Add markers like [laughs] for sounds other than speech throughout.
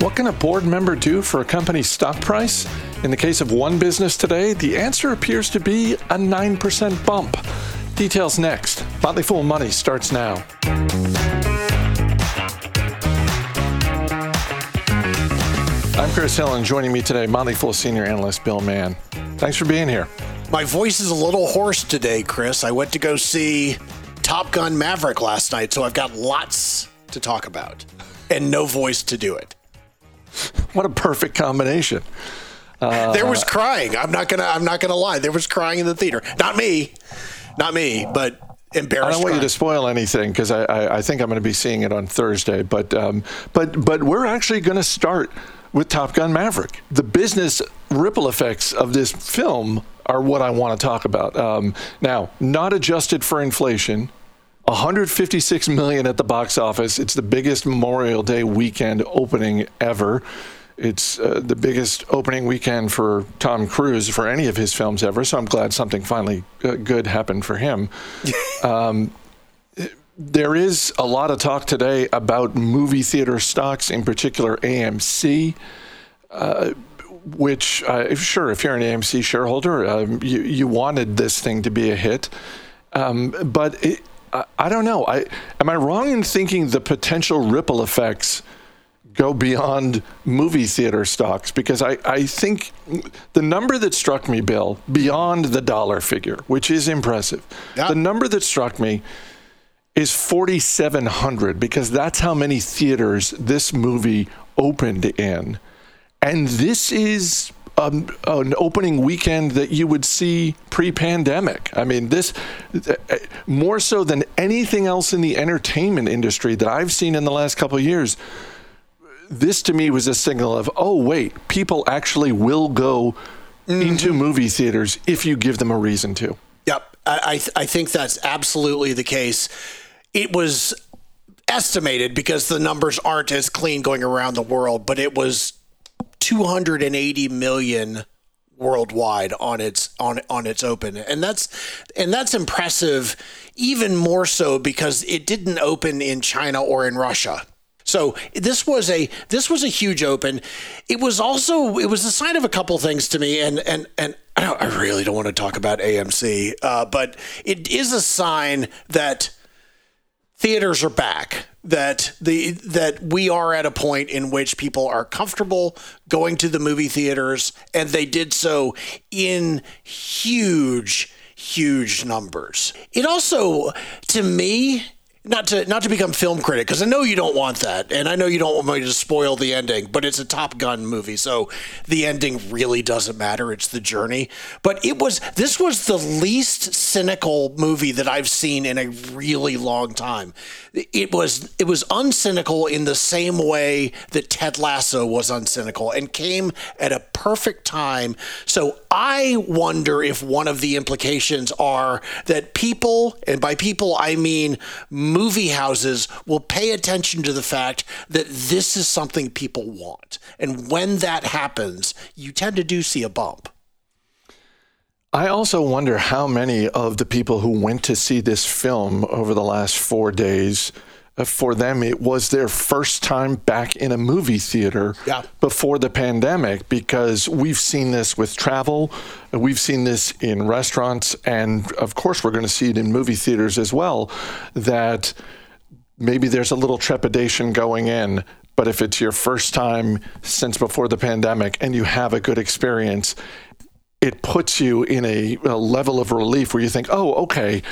What can a board member do for a company's stock price? In the case of one business today, the answer appears to be a 9% bump. Details next. Motley Fool Money starts now. I'm Chris Hill, and joining me today, Motley Fool Senior Analyst Bill Mann. Thanks for being here. My voice is a little hoarse today, Chris. I went to go see Top Gun Maverick last night, so I've got lots to talk about and no voice to do it. What a perfect combination. Uh, there was crying. I'm not gonna. I'm not gonna lie. There was crying in the theater. Not me, not me, but embarrassed. I don't want you to spoil anything because I, I, I, think I'm going to be seeing it on Thursday. But um, but but we're actually going to start with Top Gun Maverick. The business ripple effects of this film are what I want to talk about. Um, now, not adjusted for inflation. 156 million at the box office. It's the biggest Memorial Day weekend opening ever. It's uh, the biggest opening weekend for Tom Cruise for any of his films ever. So I'm glad something finally uh, good happened for him. [laughs] um, there is a lot of talk today about movie theater stocks, in particular AMC. Uh, which, uh, sure, if you're an AMC shareholder, um, you, you wanted this thing to be a hit. Um, but it, I, I, don't know. I, am I wrong in thinking the potential ripple effects go beyond movie theater stocks? Because I, I think the number that struck me, Bill, beyond the dollar figure, which is impressive, yeah. the number that struck me is 4,700 because that's how many theaters this movie opened in. And this is um, an opening weekend that you would see pre-pandemic. I mean, this uh, more so than anything else in the entertainment industry that I've seen in the last couple of years. This to me was a signal of, oh wait, people actually will go mm-hmm. into movie theaters if you give them a reason to. Yep, I th- I think that's absolutely the case. It was estimated because the numbers aren't as clean going around the world, but it was 280 million worldwide on its on on its open. And that's and that's impressive even more so because it didn't open in China or in Russia. So this was a this was a huge open. It was also it was a sign of a couple things to me and and and I really don't want to talk about AMC uh, but it is a sign that theaters are back that the that we are at a point in which people are comfortable going to the movie theaters and they did so in huge huge numbers. It also to me not to not to become film critic because I know you don't want that, and I know you don't want me to spoil the ending. But it's a Top Gun movie, so the ending really doesn't matter. It's the journey. But it was this was the least cynical movie that I've seen in a really long time. It was it was uncynical in the same way that Ted Lasso was uncynical, and came at a perfect time. So I wonder if one of the implications are that people, and by people I mean movie houses will pay attention to the fact that this is something people want. And when that happens, you tend to do see a bump. I also wonder how many of the people who went to see this film over the last four days uh, for them, it was their first time back in a movie theater yeah. before the pandemic because we've seen this with travel, we've seen this in restaurants, and of course, we're going to see it in movie theaters as well. That maybe there's a little trepidation going in. But if it's your first time since before the pandemic and you have a good experience, it puts you in a, a level of relief where you think, oh, okay,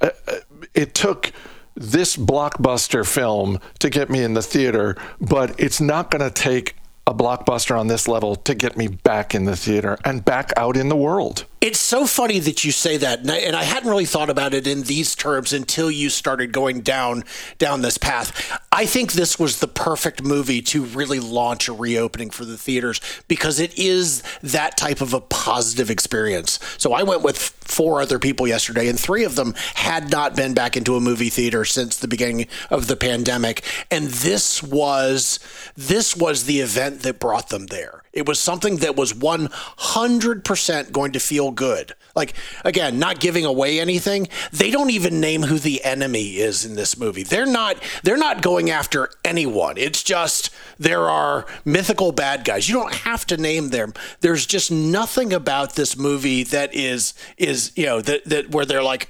uh, uh it took this blockbuster film to get me in the theater, but it's not going to take a blockbuster on this level to get me back in the theater and back out in the world. It's so funny that you say that, and I, and I, hadn't really thought about it in these terms until you started going down down this path. I think this was the perfect movie to really launch a reopening for the theaters because it is that type of a positive experience. So I went with four other people yesterday, and three of them had not been back into a movie theater since the beginning of the pandemic, and this was this was the event that brought them there It was something that was 100% going to feel good. Like, again, not giving away anything. They don't even name who the enemy is in this movie. They're not they're not going after anyone. It's just there are mythical bad guys. You don't have to name them. There's just nothing about this movie that is is, you know, that that where they're like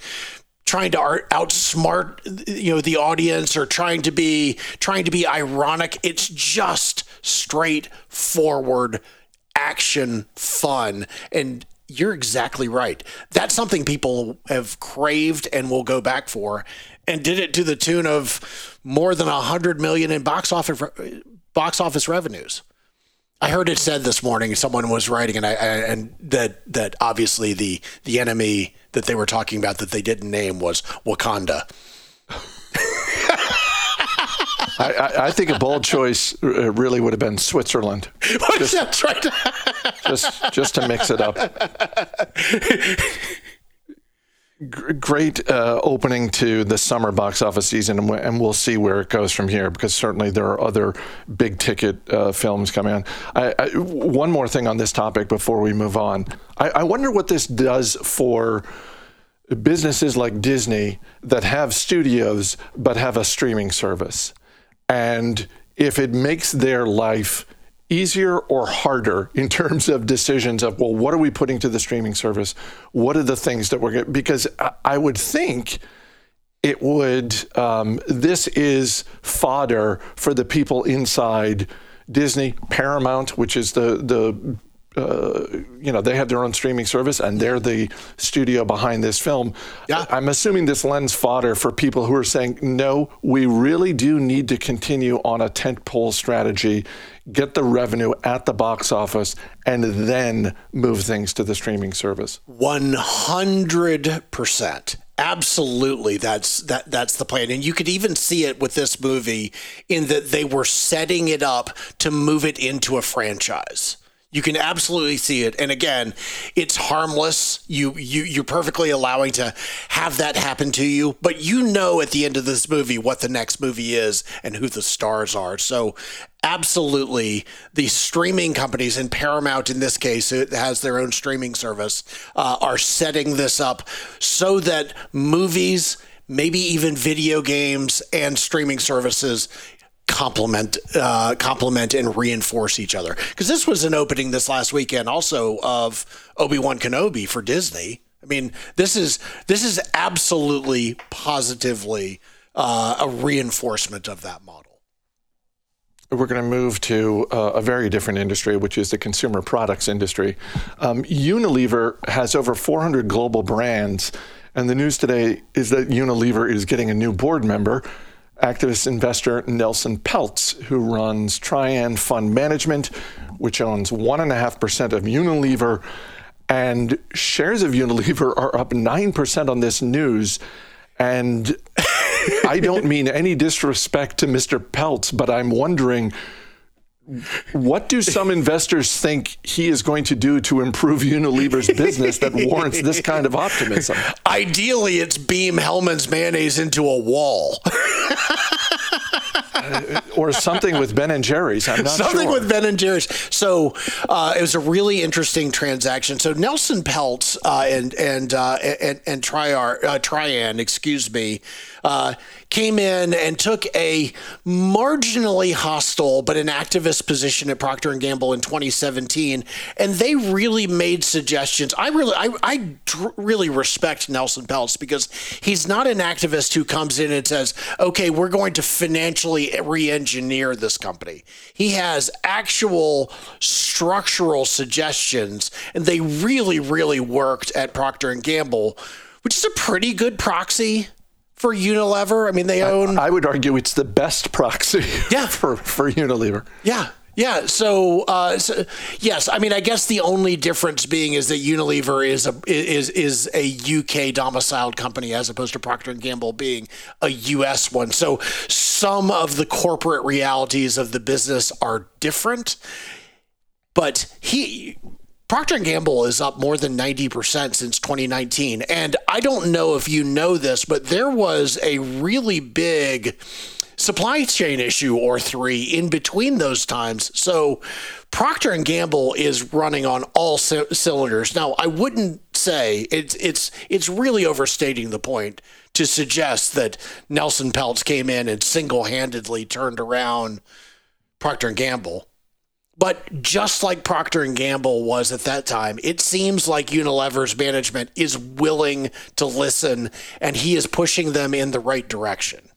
trying to art, outsmart you know the audience or trying to be trying to be ironic. It's just straightforward action fun. And you're exactly right. That's something people have craved and will go back for. And did it to the tune of more than a hundred million in box office box office revenues I heard it said this morning. Someone was writing, and I, and that that obviously the the enemy that they were talking about that they didn't name was Wakanda. I, I, I, think a bold choice uh, really would have been Switzerland. [laughs] Just, That's right. just just to mix it up [laughs] great uh, opening to the summer box office season, and, and, we'll see where it goes from here because certainly there are other big ticket uh, films coming on. I, I, one more thing on this topic before we move on. I, I wonder what this does for businesses like Disney that have studios but have a streaming service. And if it makes their life easier or harder [laughs] in terms of decisions of well what are we putting to the streaming service? What are the things that we're going because i would think it would um, this is fodder for the people inside disney paramount which is the the uh, you know, they have their own streaming service and they're the studio behind this film. Yeah. I'm assuming this lends fodder for people who are saying, no, we really do need to continue on a tentpole strategy, get the revenue at the box office, and then move things to the streaming service. 100%. Absolutely, that's that that's the plan, and you could even see it with this movie in that they were setting it up to move it into a franchise. You can absolutely see it. And again, it's harmless. You you you're perfectly allowing to have that happen to you, but you know at the end of this movie what the next movie is and who the stars are. So absolutely the streaming companies and Paramount in this case it has their own streaming service uh, are setting this up so that movies maybe even video games and streaming services complement uh, complement and reinforce each other because this was an opening this last weekend also of Obi-Wan Kenobi for Disney. I mean, this is this is absolutely positively uh, a reinforcement of that model. We're going to move to uh, a very different industry, which is the consumer products industry. Um, Unilever has over 400 global brands, and the news today is that Unilever is getting a new board member activist investor Nelson Peltz, who runs Trian Fund Management, which owns 1.5% of Unilever. And shares of Unilever are up 9% on this news. And [laughs] I don't mean any disrespect to Mr. Peltz, but I'm wondering what do some investors think he is going to do to improve Unilever's business that warrants this kind of optimism? Ideally, it's beam Hellmann's mayonnaise into a wall. [laughs] or something with Ben and Jerry's. I'm not something sure. with Ben and Jerry's. So uh, it was a really interesting transaction. So Nelson Peltz uh, and and uh, and and Triar, uh, Trian, excuse me, uh, came in and took a marginally hostile but an activist position at Procter and Gamble in 2017, and they really made suggestions. I really, I, I really respect Nelson Peltz because he's not an activist who comes in and says, "Okay, we're going to financially re-engineer this company." He has actual structural suggestions, and they really, really worked at Procter and Gamble, which is a pretty good proxy for Unilever. I mean, they own. I, I would argue it's the best proxy. [laughs] Yeah. for for Unilever. Yeah. Yeah. So, uh, so, yes, I mean, I guess the only difference being is that Unilever is a is is a UK domiciled company as opposed to Procter and Gamble being a US one. So some of the corporate realities of the business are different. But he Procter & Gamble is up more than 90% since 2019. And I don't know if you know this, but there was a really big supply chain issue or three in between those times. So Procter Gamble is running on all c- cylinders. Now, I wouldn't say it's it's it's really overstating the point to suggest that Nelson Peltz came in and single-handedly turned around Procter Gamble. But just like Procter and Gamble was at that time, it seems like Unilever's management is willing to listen and he is pushing them in the right direction.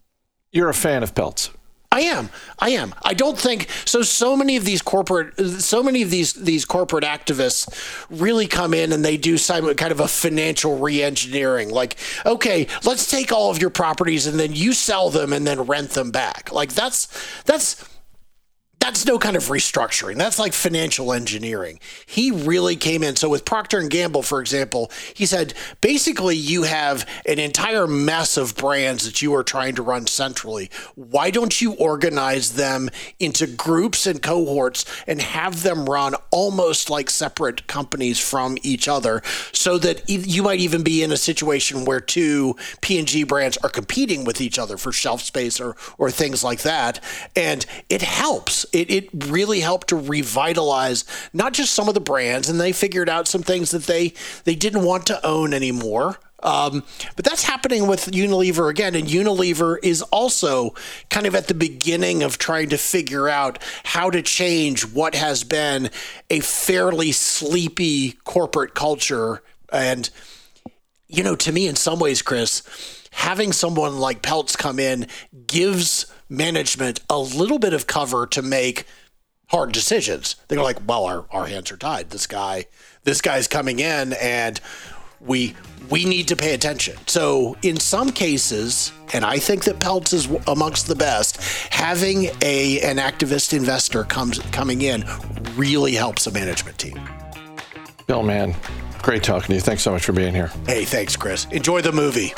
You're a fan of Peltz. I am. I am. I don't think so. So many of these corporate, so many of these these corporate activists really come in and they do some kind of a financial reengineering. Like, okay, let's take all of your properties and then you sell them and then rent them back. Like that's that's that's no kind of restructuring. That's like financial engineering. He really came in. So with procter and gamble for example he said basically you have an entire mess of brands that you are trying to run centrally. Why don't you organize them into groups and cohorts and have them run almost like separate companies from each other so that you might even be in a situation where two p&g brands are competing with each other for shelf space or, or things like that. And it helps it, it really helped to revitalize not just some of the brands, and they figured out some things that they they didn't want to own anymore. Um, but that's happening with Unilever again, and Unilever is also kind of at the beginning of trying to figure out how to change what has been a fairly sleepy corporate culture. And you know, to me, in some ways, Chris, having someone like Peltz come in gives management a little bit of cover to make hard decisions. They're like, well, our, our hands are tied. This guy, this guy's coming in and we we need to pay attention. So in some cases, and I think that Peltz is amongst the best, having a an activist investor comes coming in really helps a management team. Bill, man, great talking to you. Thanks so much for being here. Hey, thanks, Chris. Enjoy the movie.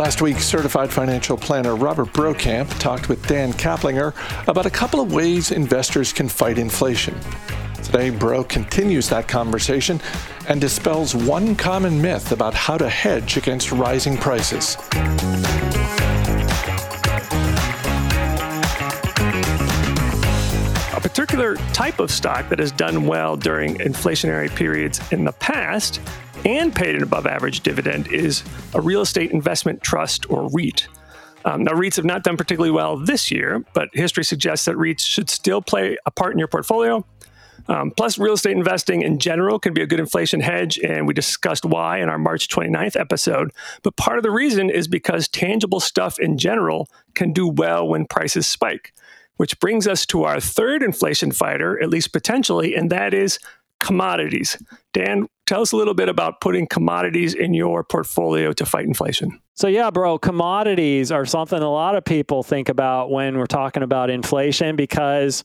Last week, certified financial planner Robert Brokamp talked with Dan Caplinger about a couple of ways investors can fight inflation. Today, Bro continues that conversation and dispels one common myth about how to hedge against rising prices. A particular type of stock that has done well during inflationary periods in the past and paid an above average dividend is a real estate investment trust or REIT. Um, now, REITs have not done particularly well this year, but history suggests that REITs should still play a part in your portfolio. Um, plus, real estate investing in general can be a good inflation hedge, and we discussed why in our March 29th episode. But part of the reason is because tangible stuff in general can do well when prices spike, which brings us to our third inflation fighter, at least potentially, and that is commodities. Dan, tell us a little bit about putting commodities in your portfolio to fight inflation. So, yeah, bro, commodities are something a lot of people think about when we're talking about inflation because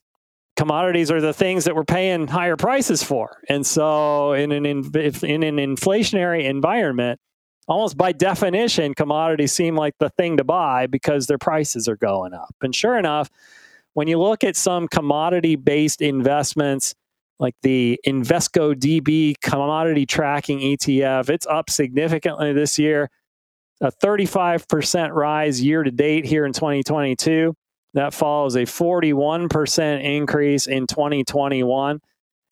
commodities are the things that we're paying higher prices for. And so, in an, in, in an inflationary environment, almost by definition, commodities seem like the thing to buy because their prices are going up. And sure enough, when you look at some commodity based investments, like the Invesco DB commodity tracking ETF. It's up significantly this year, a 35% rise year to date here in 2022. That follows a 41% increase in 2021.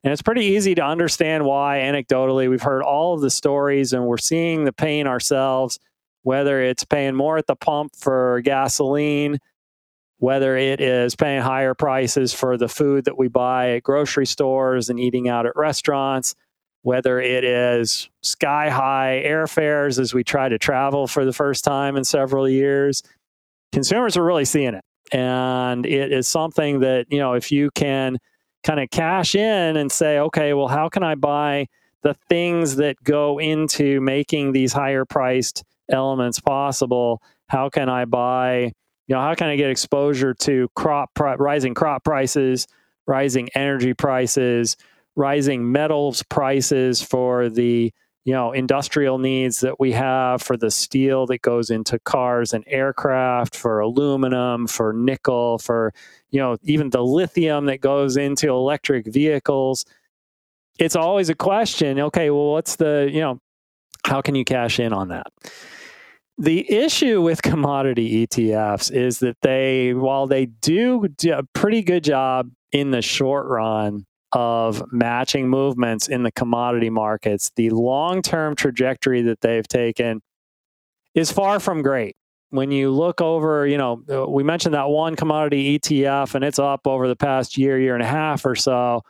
And it's pretty easy to understand why, anecdotally. We've heard all of the stories and we're seeing the pain ourselves, whether it's paying more at the pump for gasoline, whether it is paying higher prices for the food that we buy at grocery stores and eating out at restaurants, whether it is sky high airfares as we try to travel for the first time in several years. Consumers are really seeing it. And it is something that, you know, if you can kind of cash in and say, okay, well, how can I buy the things that go into making these higher priced elements possible? How can I buy you know how can i get exposure to crop rising crop prices rising energy prices rising metals prices for the you know industrial needs that we have for the steel that goes into cars and aircraft for aluminum for nickel for you know even the lithium that goes into electric vehicles it's always a question okay well what's the you know How can you cash in on that? The issue with commodity ETFs is that they, while they do a pretty good job in the short run of matching movements in the commodity markets, the long term trajectory that they've taken is far from great. When you look over, you know, uh, we mentioned that one commodity ETF and it's up over the past year, year and a half or so,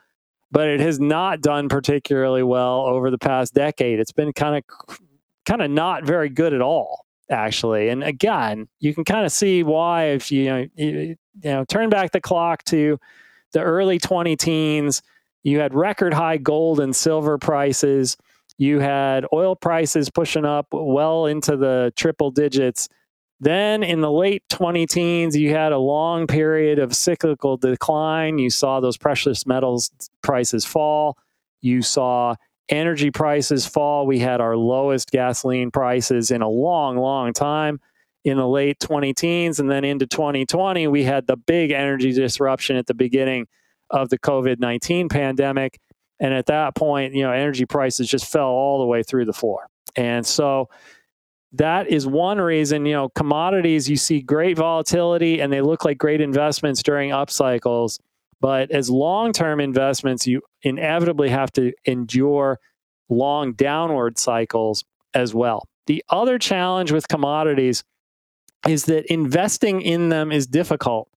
but it has not done particularly well over the past decade. It's been kind of kind of not very good at all actually. And again, you can kind of see why if you, know, you, you know turn back the clock to the early 20 teens, you had record high gold and silver prices. You had oil prices pushing up well into the triple digits. Then in the late 20 teens, you had a long period of cyclical decline. You saw those precious metals prices fall. You saw energy prices fall. We had our lowest gasoline prices in a long, long time in the late 20 teens. And then into 2020, we had the big energy disruption at the beginning of the COVID 19 pandemic. And at that point, you know, energy prices just fell all the way through the floor. And so that is one reason, you know, commodities, you see great volatility and they look like great investments during up cycles. But as long term investments, you inevitably have to endure long downward cycles as well. The other challenge with commodities is that investing in them is difficult.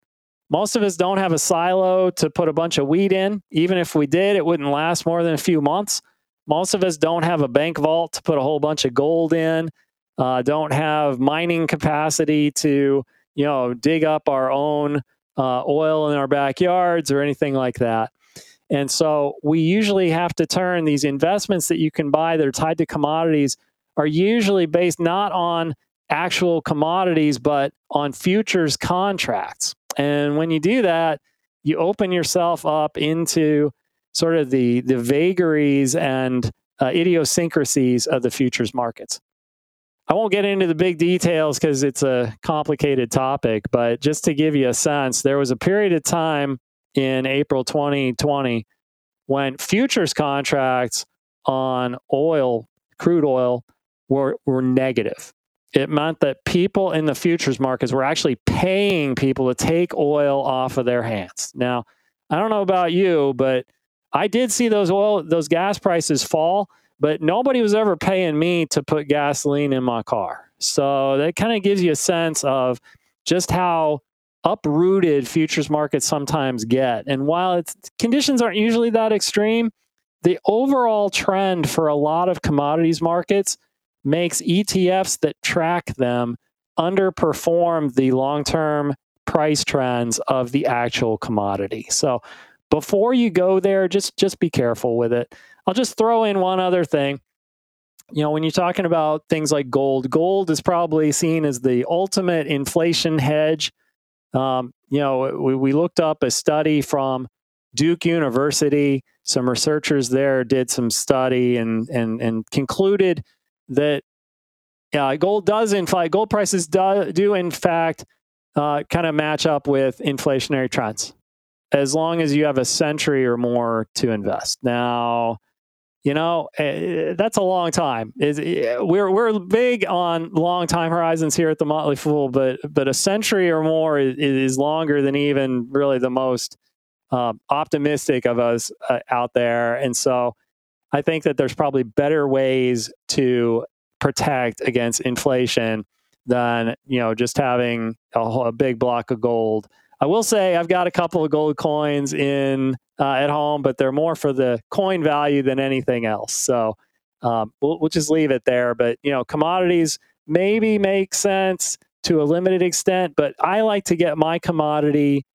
Most of us don't have a silo to put a bunch of wheat in. Even if we did, it wouldn't last more than a few months. Most of us don't have a bank vault to put a whole bunch of gold in. Uh, don't have mining capacity to, you know, dig up our own uh, oil in our backyards or anything like that. And so we usually have to turn these investments that you can buy that are tied to commodities are usually based not on actual commodities, but on futures contracts. And when you do that, you open yourself up into sort of the, the vagaries and uh, idiosyncrasies of the futures markets. I won't get into the big details because it's a complicated topic, but just to give you a sense, there was a period of time in April 2020 when futures contracts on oil, crude oil, were, were negative it meant that people in the futures markets were actually paying people to take oil off of their hands. Now, I don't know about you, but I did see those oil those gas prices fall, but nobody was ever paying me to put gasoline in my car. So that kind of gives you a sense of just how uprooted futures markets sometimes get. And while it's conditions aren't usually that extreme, the overall trend for a lot of commodities markets makes ETFs that track them underperform the long term price trends of the actual commodity. So before you go there, just just be careful with it. I'll just throw in one other thing. You know, when you're talking about things like gold, gold is probably seen as the ultimate inflation hedge. Um, you know, we, we looked up a study from Duke University. Some researchers there did some study and and and concluded that uh, gold does in fact gold prices do, do in fact uh, kind of match up with inflationary trends as long as you have a century or more to invest now you know uh, that's a long time is eh, we're we're big on long time horizons here at the motley fool but but a century or more is, is longer than even really the most um, optimistic of us uh, out there and so I think that there's probably better ways to protect against inflation than you know just having a, a big block of gold. I will say I've got a couple of gold coins in uh, at home, but they're more for the coin value than anything else. So um, we'll, we'll just leave it there. But you know, commodities maybe make sense to a limited extent, but I like to get my commodity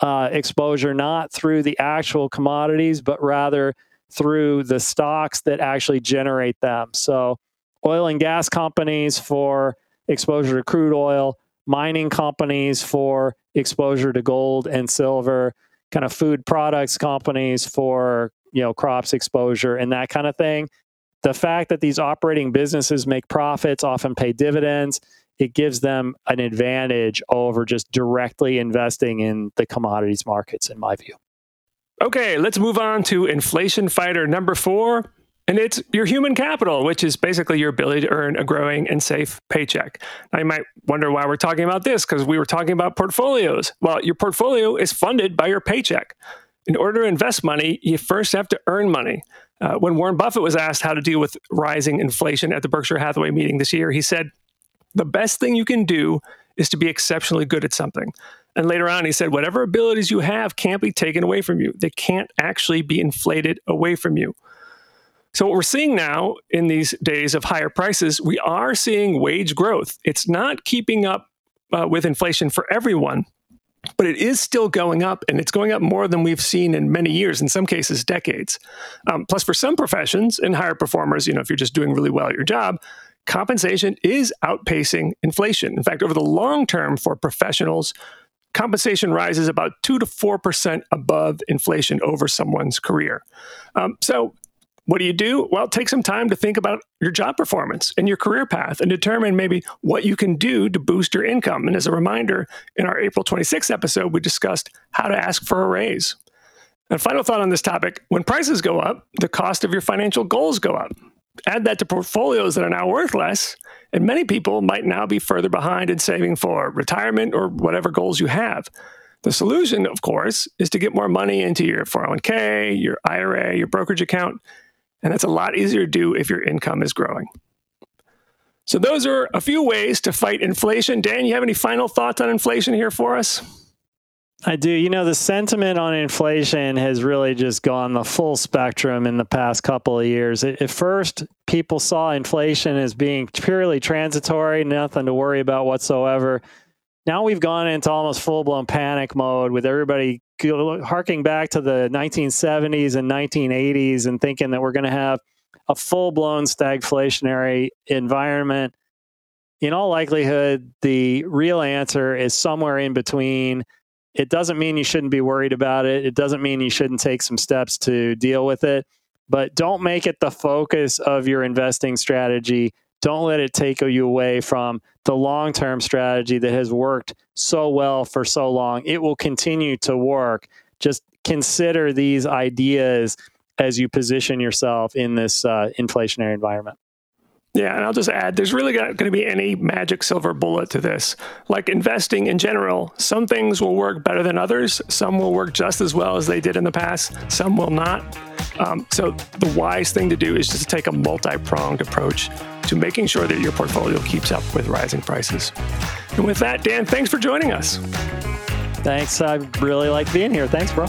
uh, exposure not through the actual commodities, but rather through the stocks that actually generate them. So, oil and gas companies for exposure to crude oil, mining companies for exposure to gold and silver, kind of food products companies for, you know, crops exposure and that kind of thing. The fact that these operating businesses make profits, often pay dividends, it gives them an advantage over just directly investing in the commodities markets, in my view. Okay, let's move on to inflation fighter number four And it's your human capital, which is basically your ability to earn a growing and safe paycheck. Now, you might wonder why we're talking about this because we were talking about portfolios. Well, your portfolio is funded by your paycheck. In order to invest money, you first have to earn money. Uh, when Warren Buffett was asked how to deal with rising inflation at the Berkshire Hathaway meeting this year, he said, The best thing you can do is to be exceptionally good at something. And later on, he said, Whatever abilities you have can't be taken away from you, they can't actually be inflated away from you. So, what we're seeing now in these days of higher prices, we are seeing wage growth. It's not keeping up uh, with inflation for everyone, but it is still going up and it's going up more than we've seen in many years in some cases decades. Um, plus for some professions and higher performers you know if you're just doing really well at your job compensation is outpacing inflation. In fact over the long term for professionals compensation rises about 2 to 4% above inflation over someone's career. Um, so what do you do? Well, take some time to think about your job performance and your career path and determine maybe what you can do to boost your income. And as a reminder, in our April 26th episode, we discussed how to ask for a raise. And final thought on this topic when prices go up, the cost of your financial goals go up. Add that to portfolios that are now worth less, and many people might now be further behind in saving for retirement or whatever goals you have. The solution, of course, is to get more money into your 401k, your IRA, your brokerage account, and that's a lot easier to do if your income is growing. So, those are a few ways to fight inflation. Dan, you have any final thoughts on inflation here for us? I do. You know, the sentiment on inflation has really just gone the full spectrum in the past couple of years. At first, people saw inflation as being purely transitory, nothing to worry about whatsoever. Now we've gone into almost full blown panic mode with everybody harking back to the 1970s and 1980s and thinking that we're going to have a full blown stagflationary environment. In all likelihood, the real answer is somewhere in between. It doesn't mean you shouldn't be worried about it. It doesn't mean you shouldn't take some steps to deal with it. But don't make it the focus of your investing strategy. Don't let it take you away from the long term strategy that has worked so well for so long. It will continue to work. Just consider these ideas as you position yourself in this uh, inflationary environment. Yeah, and I'll just add there's really not going to be any magic silver bullet to this. Like investing in general, some things will work better than others, some will work just as well as they did in the past, some will not. Um, so, the wise thing to do is just to take a multi pronged approach to making sure that your portfolio keeps up with rising prices. And with that, Dan, thanks for joining us. Thanks. I really like being here. Thanks, bro.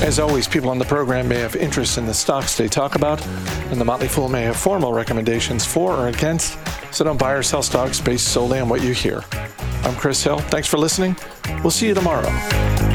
As always, people on the program may have interest in the stocks they talk about, and the Motley Fool may have formal recommendations for or against, so don't buy or sell stocks based solely on what you hear. I'm Chris Hill. Thanks for listening. We'll see you tomorrow.